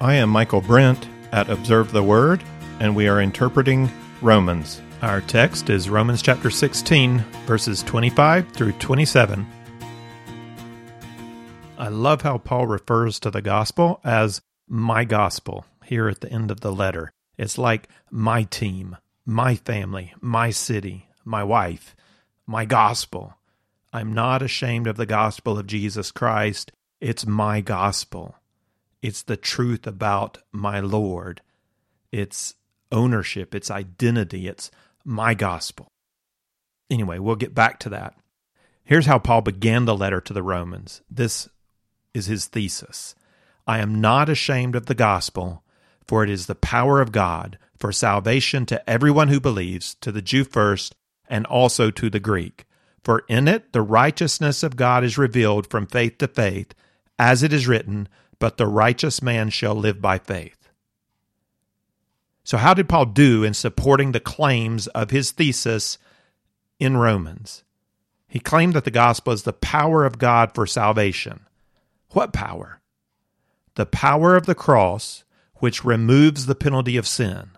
I am Michael Brent at Observe the Word, and we are interpreting Romans. Our text is Romans chapter 16, verses 25 through 27. I love how Paul refers to the gospel as my gospel here at the end of the letter. It's like my team, my family, my city, my wife, my gospel. I'm not ashamed of the gospel of Jesus Christ. It's my gospel. It's the truth about my Lord. It's ownership, it's identity, it's my gospel. Anyway, we'll get back to that. Here's how Paul began the letter to the Romans. This is his thesis I am not ashamed of the gospel, for it is the power of God for salvation to everyone who believes, to the Jew first, and also to the Greek. For in it the righteousness of God is revealed from faith to faith, as it is written, but the righteous man shall live by faith. So, how did Paul do in supporting the claims of his thesis in Romans? He claimed that the gospel is the power of God for salvation. What power? The power of the cross, which removes the penalty of sin.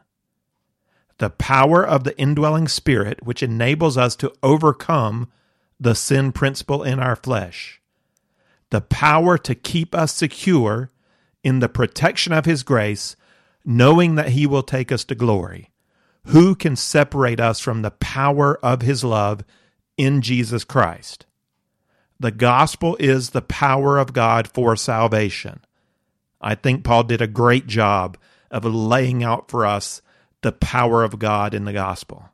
The power of the indwelling spirit, which enables us to overcome the sin principle in our flesh the power to keep us secure in the protection of His grace, knowing that He will take us to glory. Who can separate us from the power of His love in Jesus Christ? The gospel is the power of God for salvation. I think Paul did a great job of laying out for us the power of God in the gospel.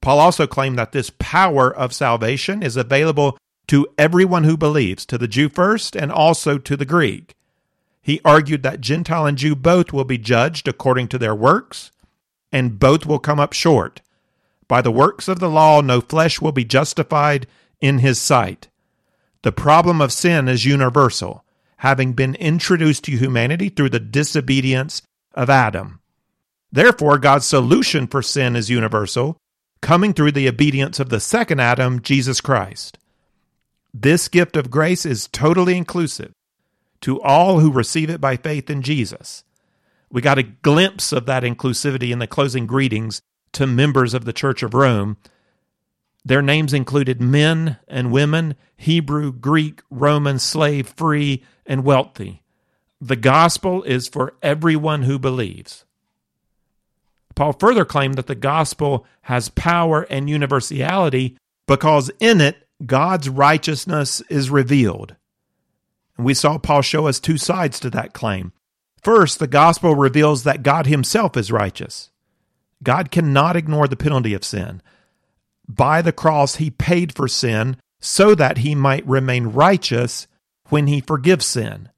Paul also claimed that this power of salvation is available to everyone who believes, to the Jew first and also to the Greek. He argued that Gentile and Jew both will be judged according to their works, and both will come up short. By the works of the law, no flesh will be justified in his sight. The problem of sin is universal, having been introduced to humanity through the disobedience of Adam. Therefore, God's solution for sin is universal, coming through the obedience of the second Adam, Jesus Christ. This gift of grace is totally inclusive to all who receive it by faith in Jesus. We got a glimpse of that inclusivity in the closing greetings to members of the Church of Rome. Their names included men and women, Hebrew, Greek, Roman, slave, free, and wealthy. The gospel is for everyone who believes. Paul further claimed that the gospel has power and universality because in it God's righteousness is revealed. And we saw Paul show us two sides to that claim. First, the gospel reveals that God himself is righteous. God cannot ignore the penalty of sin. By the cross, he paid for sin so that he might remain righteous when he forgives sin.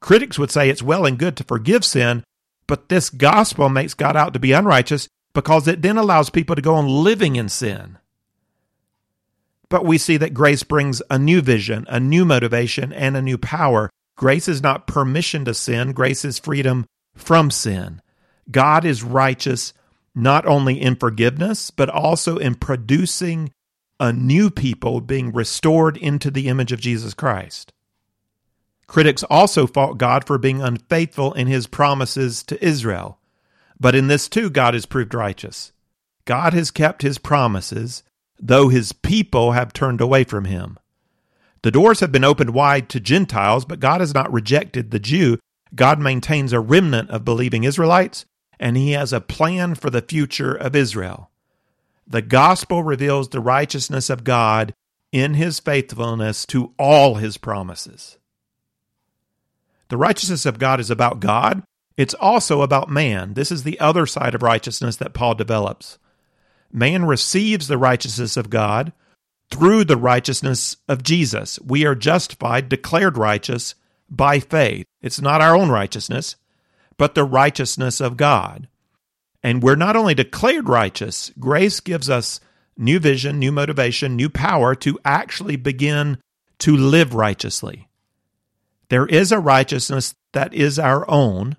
Critics would say it's well and good to forgive sin, but this gospel makes God out to be unrighteous because it then allows people to go on living in sin. But we see that grace brings a new vision, a new motivation, and a new power. Grace is not permission to sin, grace is freedom from sin. God is righteous not only in forgiveness, but also in producing a new people being restored into the image of Jesus Christ. Critics also fault God for being unfaithful in his promises to Israel. But in this too, God is proved righteous. God has kept his promises, though his people have turned away from him. The doors have been opened wide to Gentiles, but God has not rejected the Jew. God maintains a remnant of believing Israelites, and he has a plan for the future of Israel. The gospel reveals the righteousness of God in his faithfulness to all his promises. The righteousness of God is about God. It's also about man. This is the other side of righteousness that Paul develops man receives the righteousness of God through the righteousness of Jesus. We are justified, declared righteous by faith. It's not our own righteousness, but the righteousness of God. And we're not only declared righteous, grace gives us new vision, new motivation, new power to actually begin to live righteously. There is a righteousness that is our own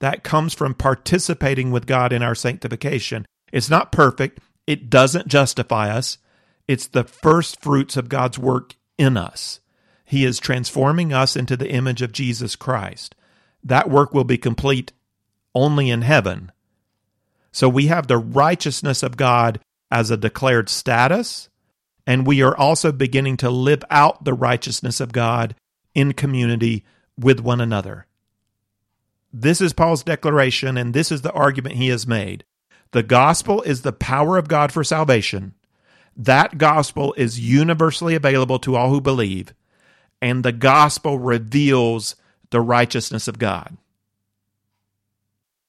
that comes from participating with God in our sanctification. It's not perfect, it doesn't justify us. It's the first fruits of God's work in us. He is transforming us into the image of Jesus Christ. that work will be complete only in heaven. So we have the righteousness of God as a declared status, and we are also beginning to live out the righteousness of God in community with one another. This is Paul's declaration, and this is the argument he has made. The gospel is the power of God for salvation. That gospel is universally available to all who believe, and the gospel reveals the righteousness of God.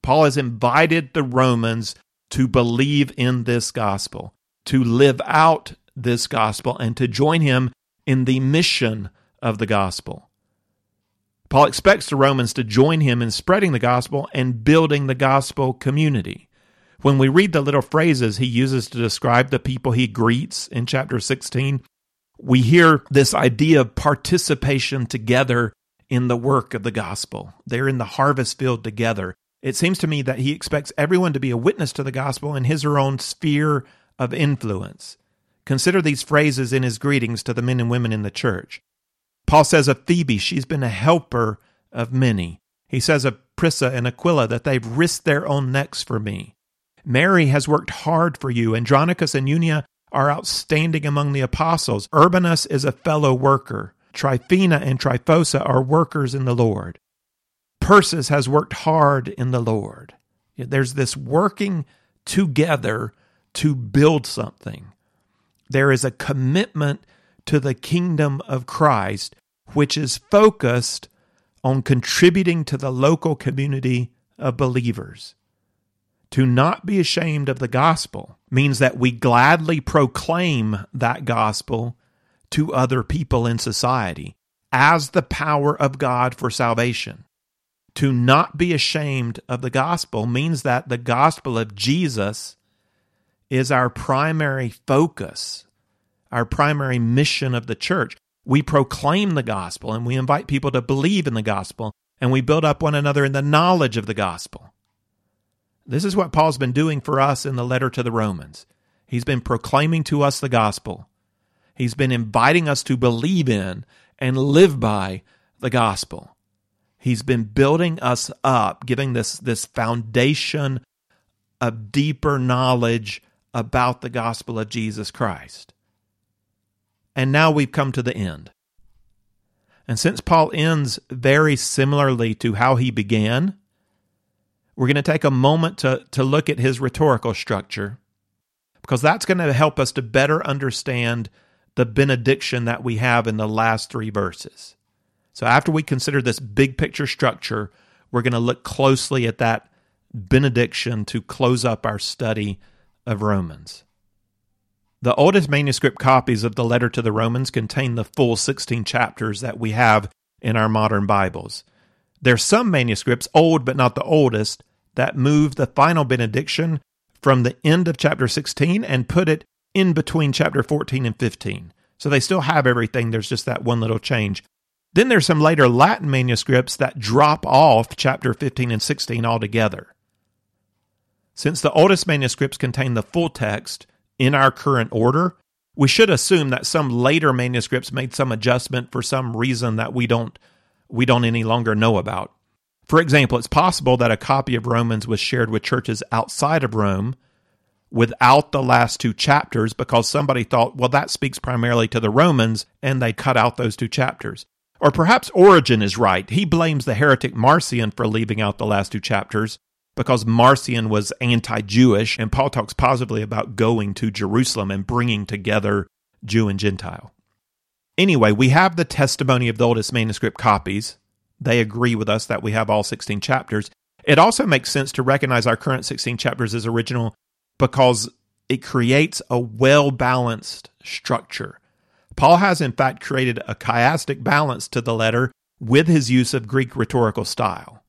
Paul has invited the Romans to believe in this gospel, to live out this gospel, and to join him in the mission of the gospel. Paul expects the Romans to join him in spreading the gospel and building the gospel community. When we read the little phrases he uses to describe the people he greets in chapter 16, we hear this idea of participation together in the work of the gospel. They're in the harvest field together. It seems to me that he expects everyone to be a witness to the gospel in his or own sphere of influence. Consider these phrases in his greetings to the men and women in the church. Paul says of Phoebe, she's been a helper of many. He says of Prisca and Aquila that they've risked their own necks for me. Mary has worked hard for you. Andronicus and Junia are outstanding among the apostles. Urbanus is a fellow worker. Tryphena and Tryphosa are workers in the Lord. Persis has worked hard in the Lord. There's this working together to build something. There is a commitment to the kingdom of Christ, which is focused on contributing to the local community of believers. To not be ashamed of the gospel means that we gladly proclaim that gospel to other people in society as the power of God for salvation. To not be ashamed of the gospel means that the gospel of Jesus is our primary focus, our primary mission of the church. We proclaim the gospel and we invite people to believe in the gospel and we build up one another in the knowledge of the gospel. This is what Paul's been doing for us in the letter to the Romans. He's been proclaiming to us the gospel. He's been inviting us to believe in and live by the gospel. He's been building us up, giving this, this foundation of deeper knowledge about the gospel of Jesus Christ. And now we've come to the end. And since Paul ends very similarly to how he began, we're going to take a moment to, to look at his rhetorical structure because that's going to help us to better understand the benediction that we have in the last three verses. So, after we consider this big picture structure, we're going to look closely at that benediction to close up our study of Romans. The oldest manuscript copies of the letter to the Romans contain the full 16 chapters that we have in our modern Bibles. There's some manuscripts, old but not the oldest, that move the final benediction from the end of chapter 16 and put it in between chapter 14 and 15. So they still have everything, there's just that one little change. Then there's some later Latin manuscripts that drop off chapter 15 and 16 altogether. Since the oldest manuscripts contain the full text in our current order, we should assume that some later manuscripts made some adjustment for some reason that we don't we don't any longer know about. For example, it's possible that a copy of Romans was shared with churches outside of Rome without the last two chapters because somebody thought, well, that speaks primarily to the Romans, and they cut out those two chapters. Or perhaps Origen is right. He blames the heretic Marcion for leaving out the last two chapters because Marcion was anti Jewish, and Paul talks positively about going to Jerusalem and bringing together Jew and Gentile. Anyway, we have the testimony of the oldest manuscript copies, they agree with us that we have all 16 chapters. It also makes sense to recognize our current 16 chapters as original because it creates a well balanced structure. Paul has, in fact, created a chiastic balance to the letter with his use of Greek rhetorical style.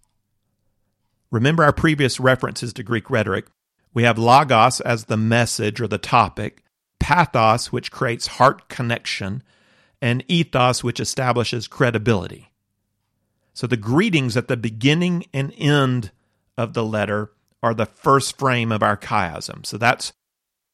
Remember our previous references to Greek rhetoric. We have logos as the message or the topic, pathos, which creates heart connection, and ethos, which establishes credibility. So the greetings at the beginning and end of the letter are the first frame of our chiasm. So that's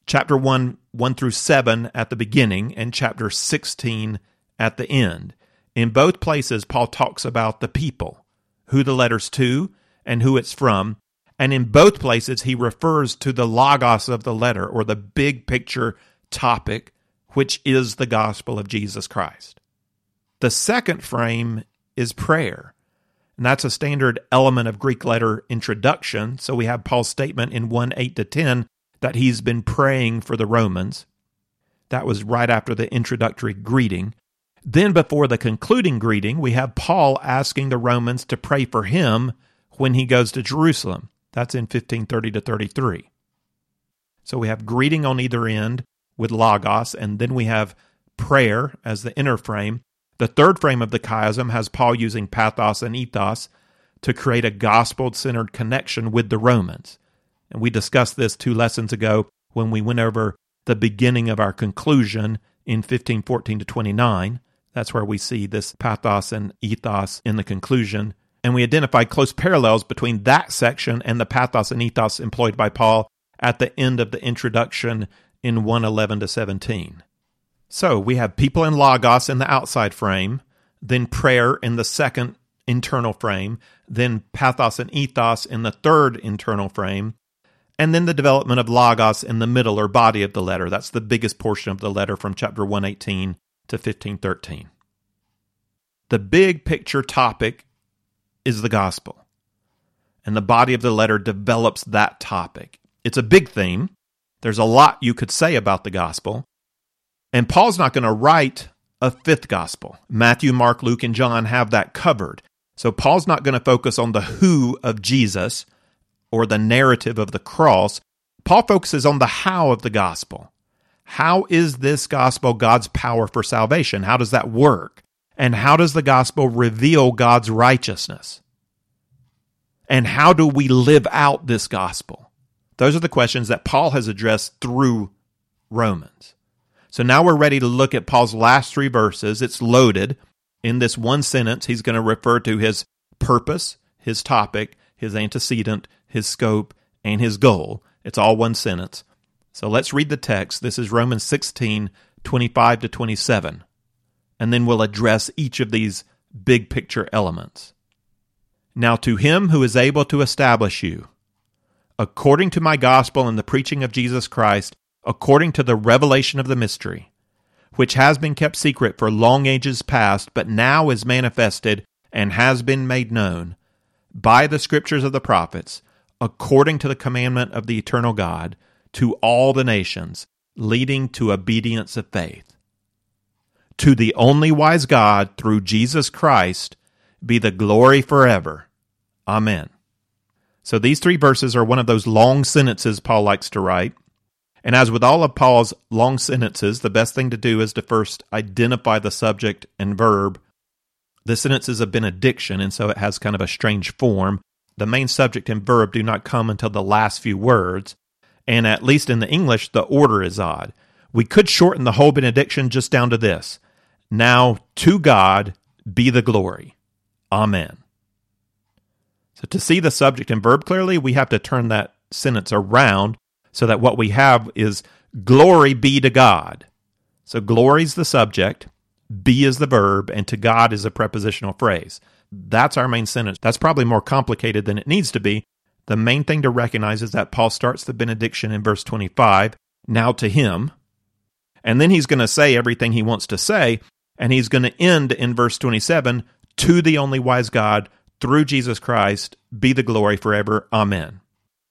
chapter 1, 1 through 7 at the beginning, and chapter 16 at the end. In both places, Paul talks about the people who the letter's to and who it's from. And in both places, he refers to the logos of the letter or the big picture topic, which is the gospel of Jesus Christ. The second frame is prayer. And that's a standard element of Greek letter introduction. So we have Paul's statement in 1 8 to 10 that he's been praying for the Romans. That was right after the introductory greeting. Then, before the concluding greeting, we have Paul asking the Romans to pray for him when he goes to Jerusalem. That's in 1530 to 33. So we have greeting on either end with Logos, and then we have prayer as the inner frame. The third frame of the chiasm has Paul using pathos and ethos to create a gospel centered connection with the Romans. And we discussed this two lessons ago when we went over the beginning of our conclusion in 1514 to 29. That's where we see this pathos and ethos in the conclusion. And we identified close parallels between that section and the pathos and ethos employed by Paul at the end of the introduction in 111 to 17. So we have people in Logos in the outside frame, then prayer in the second internal frame, then pathos and ethos in the third internal frame, and then the development of Logos in the middle or body of the letter. That's the biggest portion of the letter from chapter 118 to 1513. The big picture topic is the gospel, and the body of the letter develops that topic. It's a big theme. There's a lot you could say about the gospel, and Paul's not going to write a fifth gospel. Matthew, Mark, Luke, and John have that covered. So Paul's not going to focus on the who of Jesus or the narrative of the cross. Paul focuses on the how of the gospel. How is this gospel God's power for salvation? How does that work? And how does the gospel reveal God's righteousness? And how do we live out this gospel? Those are the questions that Paul has addressed through Romans. So now we're ready to look at Paul's last three verses. It's loaded. In this one sentence, he's going to refer to his purpose, his topic, his antecedent, his scope, and his goal. It's all one sentence. So let's read the text. This is Romans 16, 25 to 27. And then we'll address each of these big picture elements. Now, to him who is able to establish you, according to my gospel and the preaching of Jesus Christ, according to the revelation of the mystery, which has been kept secret for long ages past, but now is manifested and has been made known by the scriptures of the prophets, according to the commandment of the eternal God to all the nations, leading to obedience of faith. To the only wise God, through Jesus Christ, be the glory forever. Amen. So these three verses are one of those long sentences Paul likes to write. And as with all of Paul's long sentences, the best thing to do is to first identify the subject and verb. The sentence is a benediction, and so it has kind of a strange form. The main subject and verb do not come until the last few words and at least in the English, the order is odd. We could shorten the whole benediction just down to this Now to God be the glory. Amen. So to see the subject and verb clearly, we have to turn that sentence around so that what we have is glory be to God. So glory is the subject, be is the verb, and to God is a prepositional phrase. That's our main sentence. That's probably more complicated than it needs to be, the main thing to recognize is that Paul starts the benediction in verse 25, now to him. And then he's going to say everything he wants to say. And he's going to end in verse 27 to the only wise God, through Jesus Christ, be the glory forever. Amen.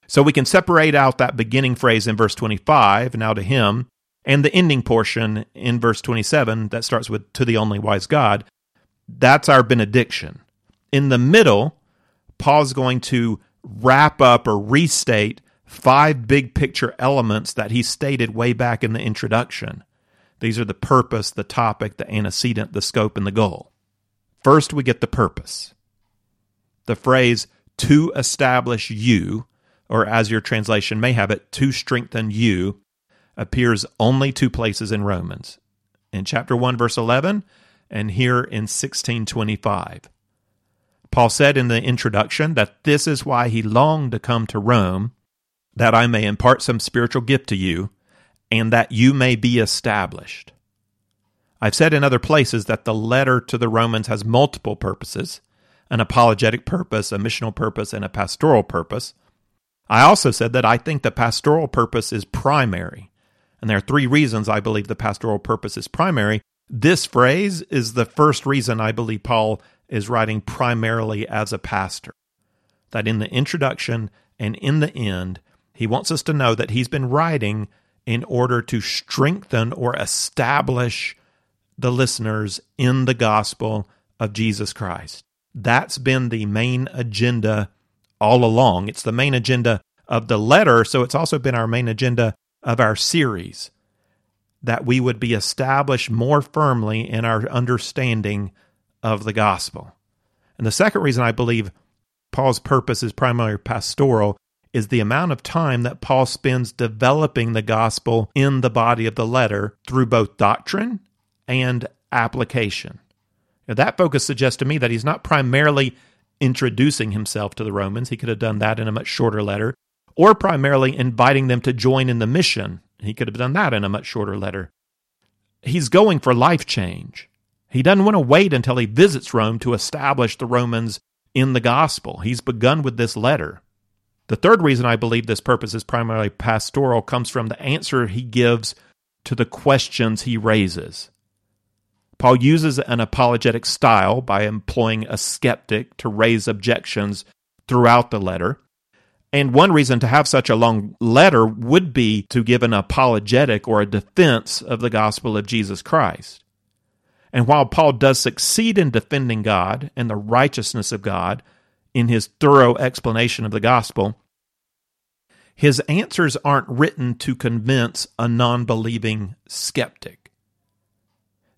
So we can separate out that beginning phrase in verse 25, now to him, and the ending portion in verse 27 that starts with to the only wise God. That's our benediction. In the middle, Paul's going to wrap up or restate five big picture elements that he stated way back in the introduction. These are the purpose, the topic, the antecedent, the scope, and the goal. First, we get the purpose. The phrase to establish you, or as your translation may have it, to strengthen you, appears only two places in Romans in chapter 1, verse 11, and here in 1625. Paul said in the introduction that this is why he longed to come to Rome, that I may impart some spiritual gift to you, and that you may be established. I've said in other places that the letter to the Romans has multiple purposes, an apologetic purpose, a missional purpose, and a pastoral purpose. I also said that I think the pastoral purpose is primary. And there are three reasons I believe the pastoral purpose is primary. This phrase is the first reason I believe Paul is writing primarily as a pastor. That in the introduction and in the end, he wants us to know that he's been writing in order to strengthen or establish the listeners in the gospel of Jesus Christ. That's been the main agenda all along. It's the main agenda of the letter, so it's also been our main agenda of our series that we would be established more firmly in our understanding of the gospel. And the second reason I believe Paul's purpose is primarily pastoral is the amount of time that Paul spends developing the gospel in the body of the letter through both doctrine and application. Now, that focus suggests to me that he's not primarily introducing himself to the Romans. He could have done that in a much shorter letter, or primarily inviting them to join in the mission. He could have done that in a much shorter letter. He's going for life change. He doesn't want to wait until he visits Rome to establish the Romans in the gospel. He's begun with this letter. The third reason I believe this purpose is primarily pastoral comes from the answer he gives to the questions he raises. Paul uses an apologetic style by employing a skeptic to raise objections throughout the letter. And one reason to have such a long letter would be to give an apologetic or a defense of the gospel of Jesus Christ. And while Paul does succeed in defending God and the righteousness of God, in his thorough explanation of the gospel, his answers aren't written to convince a non believing skeptic.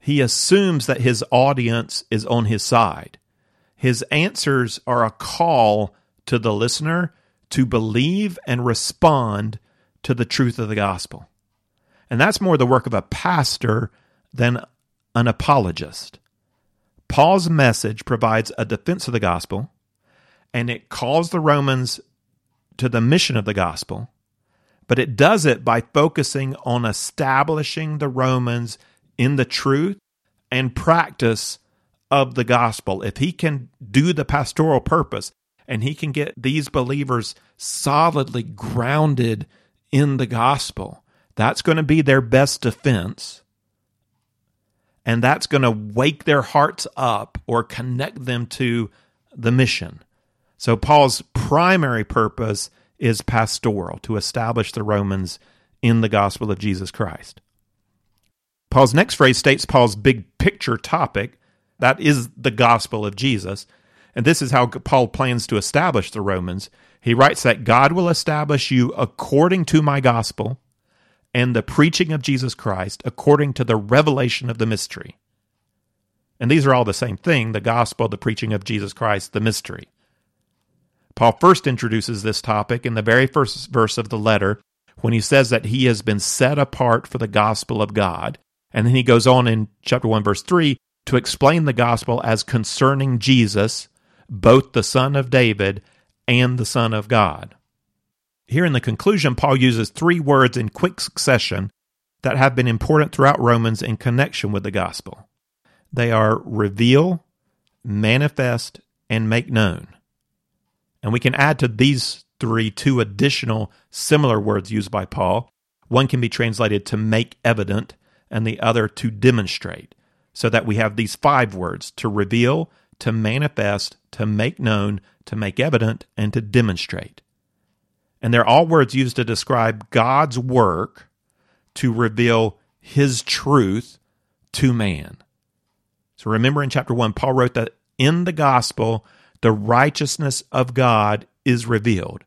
He assumes that his audience is on his side. His answers are a call to the listener to believe and respond to the truth of the gospel. And that's more the work of a pastor than an apologist. Paul's message provides a defense of the gospel, and it calls the Romans to the mission of the gospel, but it does it by focusing on establishing the Romans in the truth and practice of the gospel. If he can do the pastoral purpose and he can get these believers solidly grounded in the gospel, that's going to be their best defense. And that's going to wake their hearts up or connect them to the mission. So Paul's primary purpose is pastoral, to establish the Romans in the gospel of Jesus Christ. Paul's next phrase states Paul's big picture topic that is the gospel of Jesus. And this is how Paul plans to establish the Romans. He writes that God will establish you according to my gospel and the preaching of Jesus Christ according to the revelation of the mystery. And these are all the same thing the gospel, the preaching of Jesus Christ, the mystery. Paul first introduces this topic in the very first verse of the letter when he says that he has been set apart for the gospel of God. And then he goes on in chapter 1, verse 3 to explain the gospel as concerning Jesus, both the Son of David and the Son of God. Here in the conclusion, Paul uses three words in quick succession that have been important throughout Romans in connection with the gospel. They are reveal, manifest, and make known. And we can add to these three two additional similar words used by Paul. One can be translated to make evident, and the other to demonstrate, so that we have these five words to reveal, to manifest, to make known, to make evident, and to demonstrate. And they're all words used to describe God's work to reveal his truth to man. So remember in chapter 1, Paul wrote that in the gospel, the righteousness of God is revealed.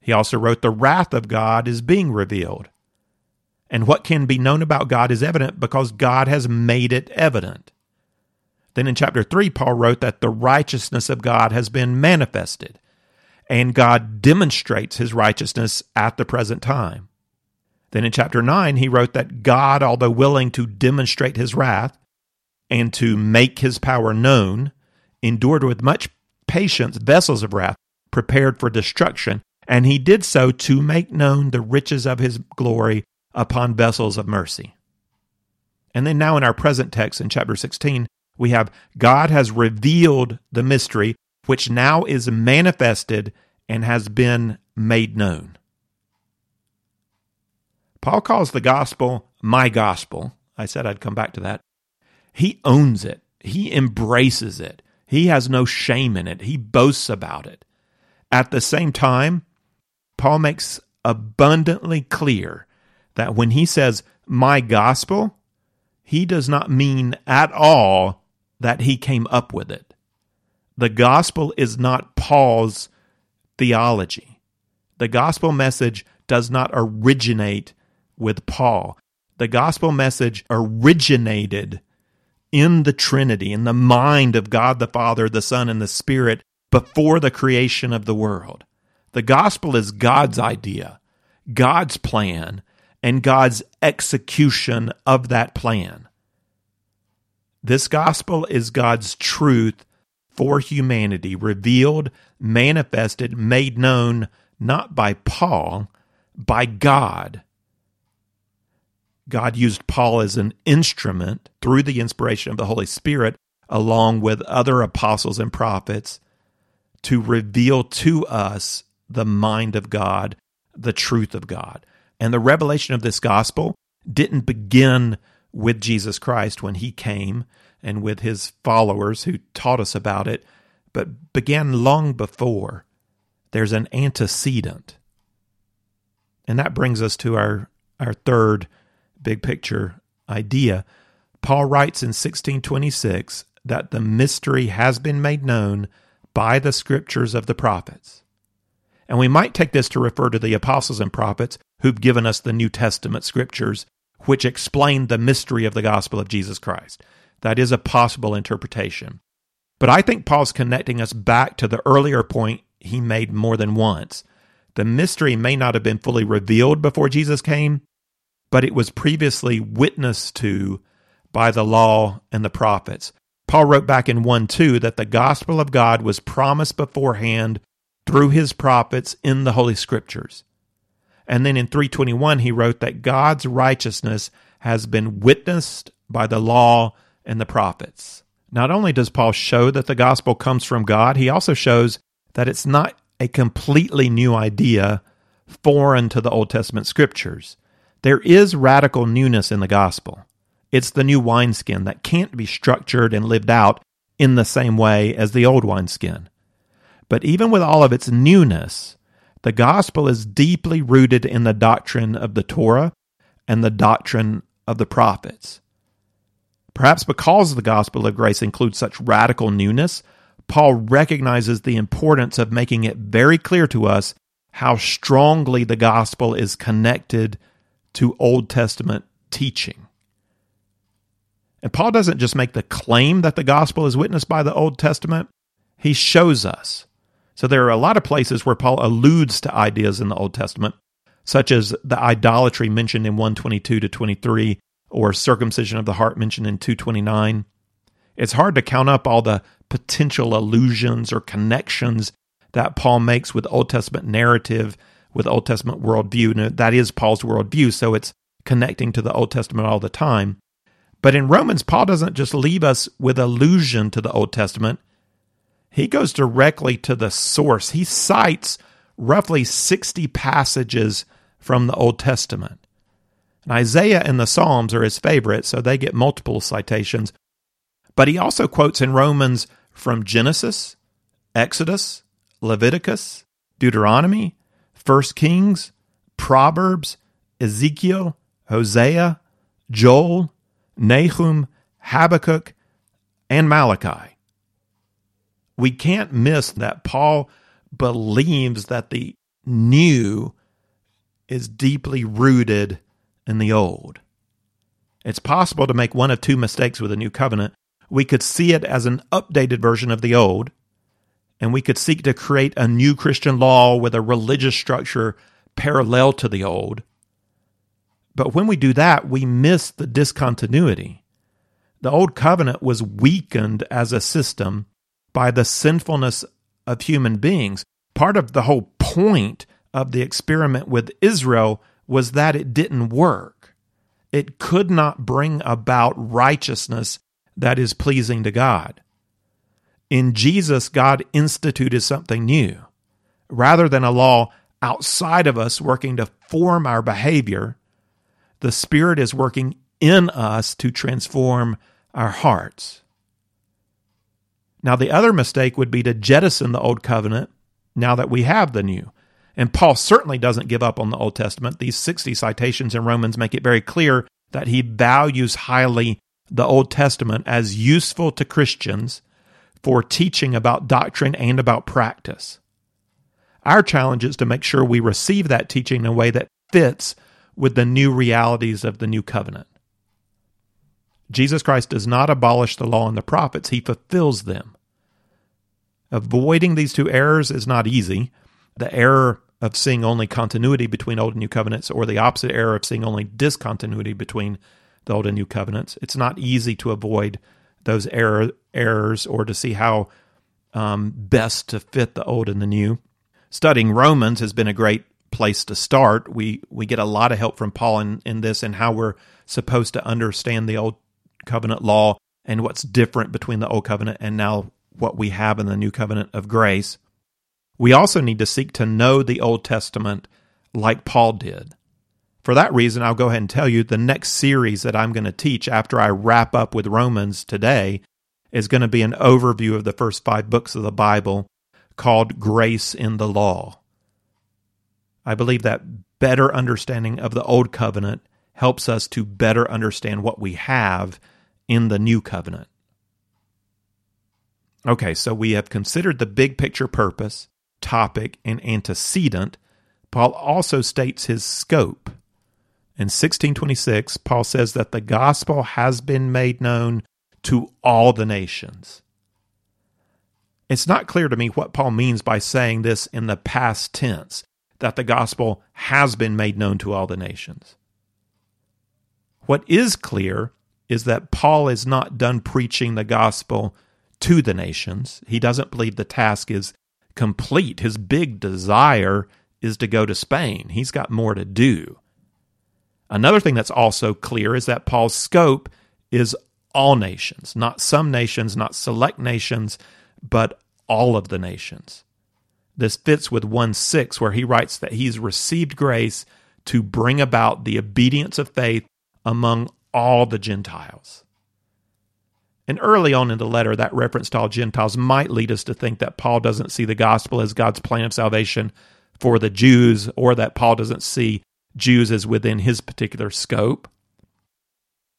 He also wrote, The wrath of God is being revealed. And what can be known about God is evident because God has made it evident. Then in chapter 3, Paul wrote that the righteousness of God has been manifested, and God demonstrates his righteousness at the present time. Then in chapter 9, he wrote that God, although willing to demonstrate his wrath and to make his power known, endured with much patience vessels of wrath prepared for destruction, and he did so to make known the riches of his glory upon vessels of mercy. And then now in our present text in chapter 16, we have God has revealed the mystery which now is manifested and has been made known. Paul calls the gospel my gospel. I said I'd come back to that. He owns it, he embraces it, he has no shame in it, he boasts about it. At the same time, Paul makes abundantly clear that when he says my gospel, he does not mean at all that he came up with it. The gospel is not Paul's theology. The gospel message does not originate with Paul. The gospel message originated in the Trinity, in the mind of God the Father, the Son, and the Spirit before the creation of the world. The gospel is God's idea, God's plan, and God's execution of that plan. This gospel is God's truth for humanity, revealed, manifested, made known not by Paul, by God. God used Paul as an instrument through the inspiration of the Holy Spirit, along with other apostles and prophets, to reveal to us the mind of God, the truth of God. And the revelation of this gospel didn't begin with Jesus Christ when he came and with his followers who taught us about it, but began long before. There's an antecedent. And that brings us to our, our third big picture idea. Paul writes in 1626 that the mystery has been made known by the scriptures of the prophets. And we might take this to refer to the apostles and prophets who've given us the New Testament scriptures, which explain the mystery of the gospel of Jesus Christ. That is a possible interpretation. But I think Paul's connecting us back to the earlier point he made more than once. The mystery may not have been fully revealed before Jesus came, but it was previously witnessed to by the law and the prophets. Paul wrote back in 1 2 that the gospel of God was promised beforehand through his prophets in the Holy Scriptures. And then in 321, he wrote that God's righteousness has been witnessed by the law and the prophets. Not only does Paul show that the gospel comes from God, he also shows that it's not a completely new idea foreign to the Old Testament scriptures. There is radical newness in the gospel. It's the new wineskin that can't be structured and lived out in the same way as the old wineskin. But even with all of its newness, the gospel is deeply rooted in the doctrine of the Torah and the doctrine of the prophets. Perhaps because the gospel of grace includes such radical newness, Paul recognizes the importance of making it very clear to us how strongly the gospel is connected to Old Testament teaching. And Paul doesn't just make the claim that the gospel is witnessed by the Old Testament, he shows us. So there are a lot of places where Paul alludes to ideas in the Old Testament, such as the idolatry mentioned in 122 to 23 or circumcision of the heart mentioned in 229. It's hard to count up all the potential allusions or connections that Paul makes with Old Testament narrative, with Old Testament worldview. And that is Paul's worldview, so it's connecting to the Old Testament all the time. But in Romans, Paul doesn't just leave us with allusion to the Old Testament. He goes directly to the source. He cites roughly 60 passages from the Old Testament. And Isaiah and the Psalms are his favorite, so they get multiple citations. But he also quotes in Romans from Genesis, Exodus, Leviticus, Deuteronomy, 1 Kings, Proverbs, Ezekiel, Hosea, Joel, Nahum, Habakkuk, and Malachi. We can't miss that Paul believes that the new is deeply rooted in the old. It's possible to make one of two mistakes with a new covenant. We could see it as an updated version of the old, and we could seek to create a new Christian law with a religious structure parallel to the old. But when we do that, we miss the discontinuity. The old covenant was weakened as a system by the sinfulness of human beings. Part of the whole point of the experiment with Israel was that it didn't work. It could not bring about righteousness that is pleasing to God. In Jesus, God instituted something new. Rather than a law outside of us working to form our behavior, the Spirit is working in us to transform our hearts. Now, the other mistake would be to jettison the Old Covenant now that we have the new. And Paul certainly doesn't give up on the Old Testament. These 60 citations in Romans make it very clear that he values highly the Old Testament as useful to Christians for teaching about doctrine and about practice. Our challenge is to make sure we receive that teaching in a way that fits with the new realities of the new covenant. Jesus Christ does not abolish the law and the prophets, he fulfills them. Avoiding these two errors is not easy. The error of seeing only continuity between Old and New covenants, or the opposite error of seeing only discontinuity between the Old and New covenants. It's not easy to avoid those error, errors or to see how um, best to fit the Old and the New. Studying Romans has been a great place to start. We we get a lot of help from Paul in, in this and how we're supposed to understand the Old Covenant law and what's different between the Old Covenant and now what we have in the New Covenant of grace. We also need to seek to know the Old Testament like Paul did. For that reason, I'll go ahead and tell you the next series that I'm going to teach after I wrap up with Romans today is going to be an overview of the first five books of the Bible called Grace in the Law. I believe that better understanding of the Old Covenant helps us to better understand what we have in the New Covenant. Okay, so we have considered the big picture purpose topic, and antecedent, Paul also states his scope. In 1626, Paul says that the gospel has been made known to all the nations. It's not clear to me what Paul means by saying this in the past tense, that the gospel has been made known to all the nations. What is clear is that Paul is not done preaching the gospel to the nations. He doesn't believe the task is complete. His big desire is to go to Spain. He's got more to do. Another thing that's also clear is that Paul's scope is all nations, not some nations, not select nations, but all of the nations. This fits with 1 6, where he writes that he's received grace to bring about the obedience of faith among all the Gentiles. And early on in the letter, that reference to all Gentiles might lead us to think that Paul doesn't see the gospel as God's plan of salvation for the Jews, or that Paul doesn't see Jews as within his particular scope.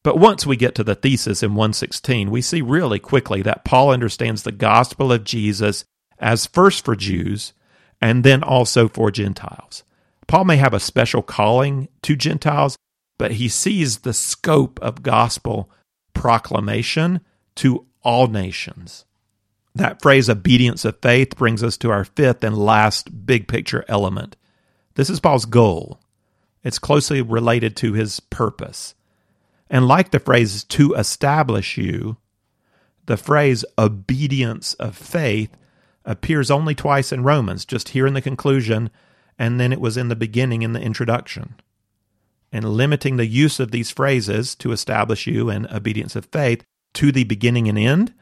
But once we get to the thesis in 116, we see really quickly that Paul understands the gospel of Jesus as first for Jews and then also for Gentiles. Paul may have a special calling to Gentiles, but he sees the scope of gospel proclamation to all nations. That phrase, obedience of faith, brings us to our fifth and last big picture element. This is Paul's goal. It's closely related to his purpose. And like the phrase to establish you, the phrase obedience of faith appears only twice in Romans, just here in the conclusion, and then it was in the beginning in the introduction. And limiting the use of these phrases to establish you and obedience of faith to the beginning and end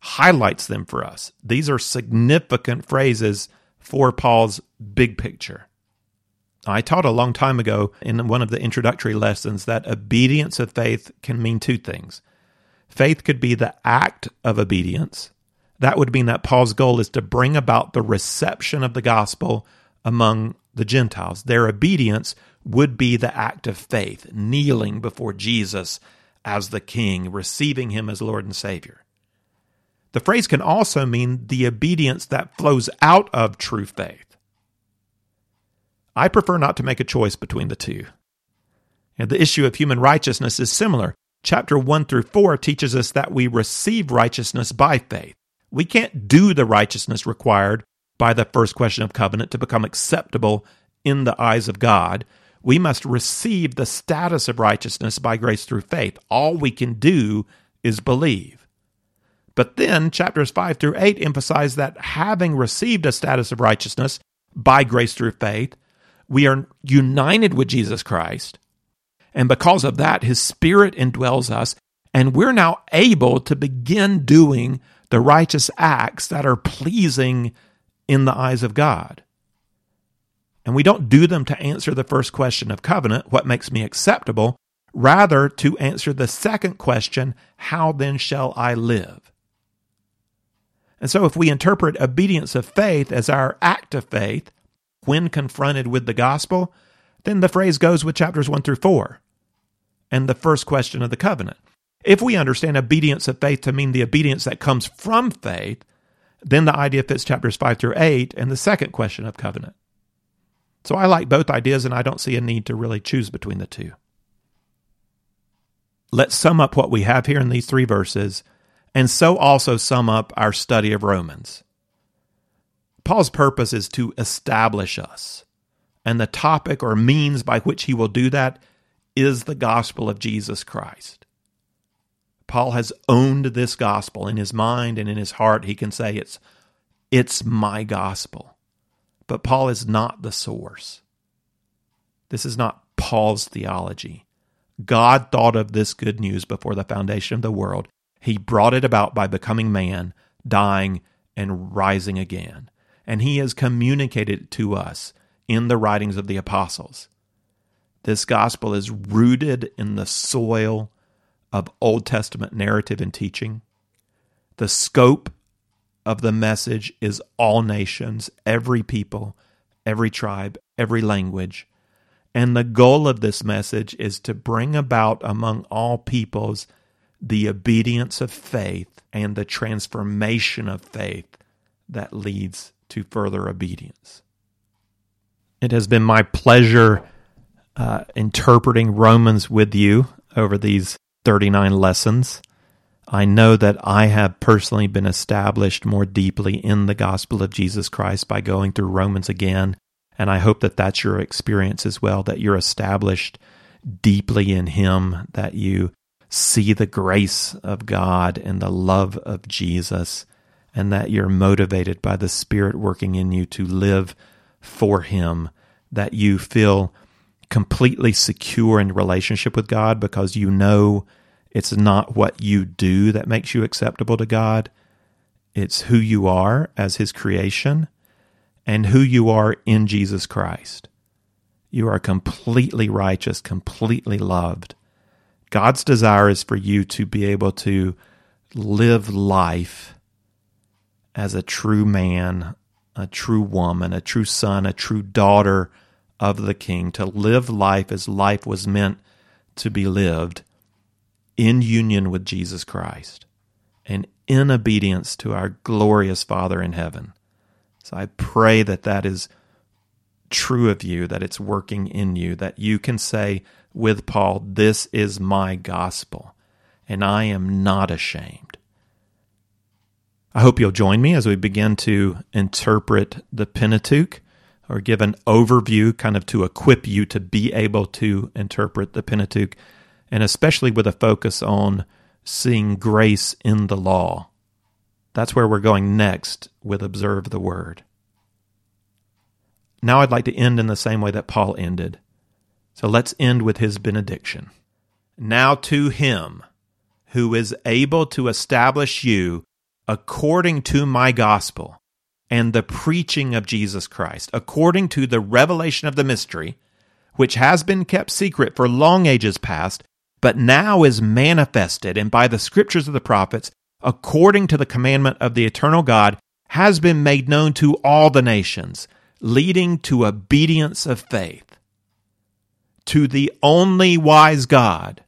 highlights them for us. These are significant phrases for Paul's big picture. I taught a long time ago in one of the introductory lessons that obedience of faith can mean two things. Faith could be the act of obedience. That would mean that Paul's goal is to bring about the reception of the gospel among the Gentiles. Their obedience would be the act of faith, kneeling before Jesus as the king, receiving him as Lord and Savior. The phrase can also mean the obedience that flows out of true faith. I prefer not to make a choice between the two. And the issue of human righteousness is similar. Chapter 1 through 4 teaches us that we receive righteousness by faith. We can't do the righteousness required by the first question of covenant to become acceptable in the eyes of God we must receive the status of righteousness by grace through faith. All we can do is believe. But then chapters 5 through 8 emphasize that having received a status of righteousness by grace through faith, we are united with Jesus Christ. And because of that, his spirit indwells us, and we're now able to begin doing the righteous acts that are pleasing in the eyes of God. And we don't do them to answer the first question of covenant, what makes me acceptable, rather to answer the second question, how then shall I live? And so if we interpret obedience of faith as our act of faith when confronted with the gospel, then the phrase goes with chapters 1 through 4 and the first question of the covenant. If we understand obedience of faith to mean the obedience that comes from faith, then the idea fits chapters 5 through 8 and the second question of covenant. So I like both ideas and I don't see a need to really choose between the two. Let's sum up what we have here in these three verses and so also sum up our study of Romans. Paul's purpose is to establish us, and the topic or means by which he will do that is the gospel of Jesus Christ. Paul has owned this gospel in his mind and in his heart. He can say it's it's my gospel. But Paul is not the source. This is not Paul's theology. God thought of this good news before the foundation of the world. He brought it about by becoming man, dying, and rising again. And he has communicated it to us in the writings of the apostles. This gospel is rooted in the soil of Old Testament narrative and teaching. The scope of the message is all nations, every people, every tribe, every language. And the goal of this message is to bring about among all peoples the obedience of faith and the transformation of faith that leads to further obedience. It has been my pleasure uh, interpreting Romans with you over these 39 lessons. I know that I have personally been established more deeply in the gospel of Jesus Christ by going through Romans again. And I hope that that's your experience as well, that you're established deeply in Him, that you see the grace of God and the love of Jesus, and that you're motivated by the Spirit working in you to live for Him, that you feel completely secure in relationship with God because you know it's not what you do that makes you acceptable to God. It's who you are as His creation and who you are in Jesus Christ. You are completely righteous, completely loved. God's desire is for you to be able to live life as a true man, a true woman, a true son, a true daughter of the King, to live life as life was meant to be lived in union with Jesus Christ and in obedience to our glorious Father in heaven. So I pray that that is true of you, that it's working in you, that you can say with Paul, This is my gospel, and I am not ashamed. I hope you'll join me as we begin to interpret the Pentateuch or give an overview, kind of to equip you to be able to interpret the Pentateuch and especially with a focus on seeing grace in the law. That's where we're going next with Observe the Word. Now I'd like to end in the same way that Paul ended. So let's end with his benediction. Now to him who is able to establish you according to my gospel and the preaching of Jesus Christ, according to the revelation of the mystery, which has been kept secret for long ages past, but now is manifested, and by the scriptures of the prophets, according to the commandment of the eternal God, has been made known to all the nations, leading to obedience of faith. To the only wise God,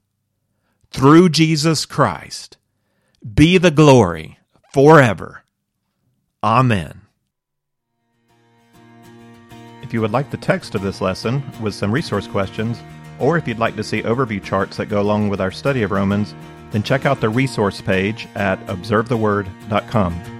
through Jesus Christ, be the glory forever. Amen. If you would like the text of this lesson with some resource questions, or if you'd like to see overview charts that go along with our study of Romans, then check out the resource page at observetheword.com.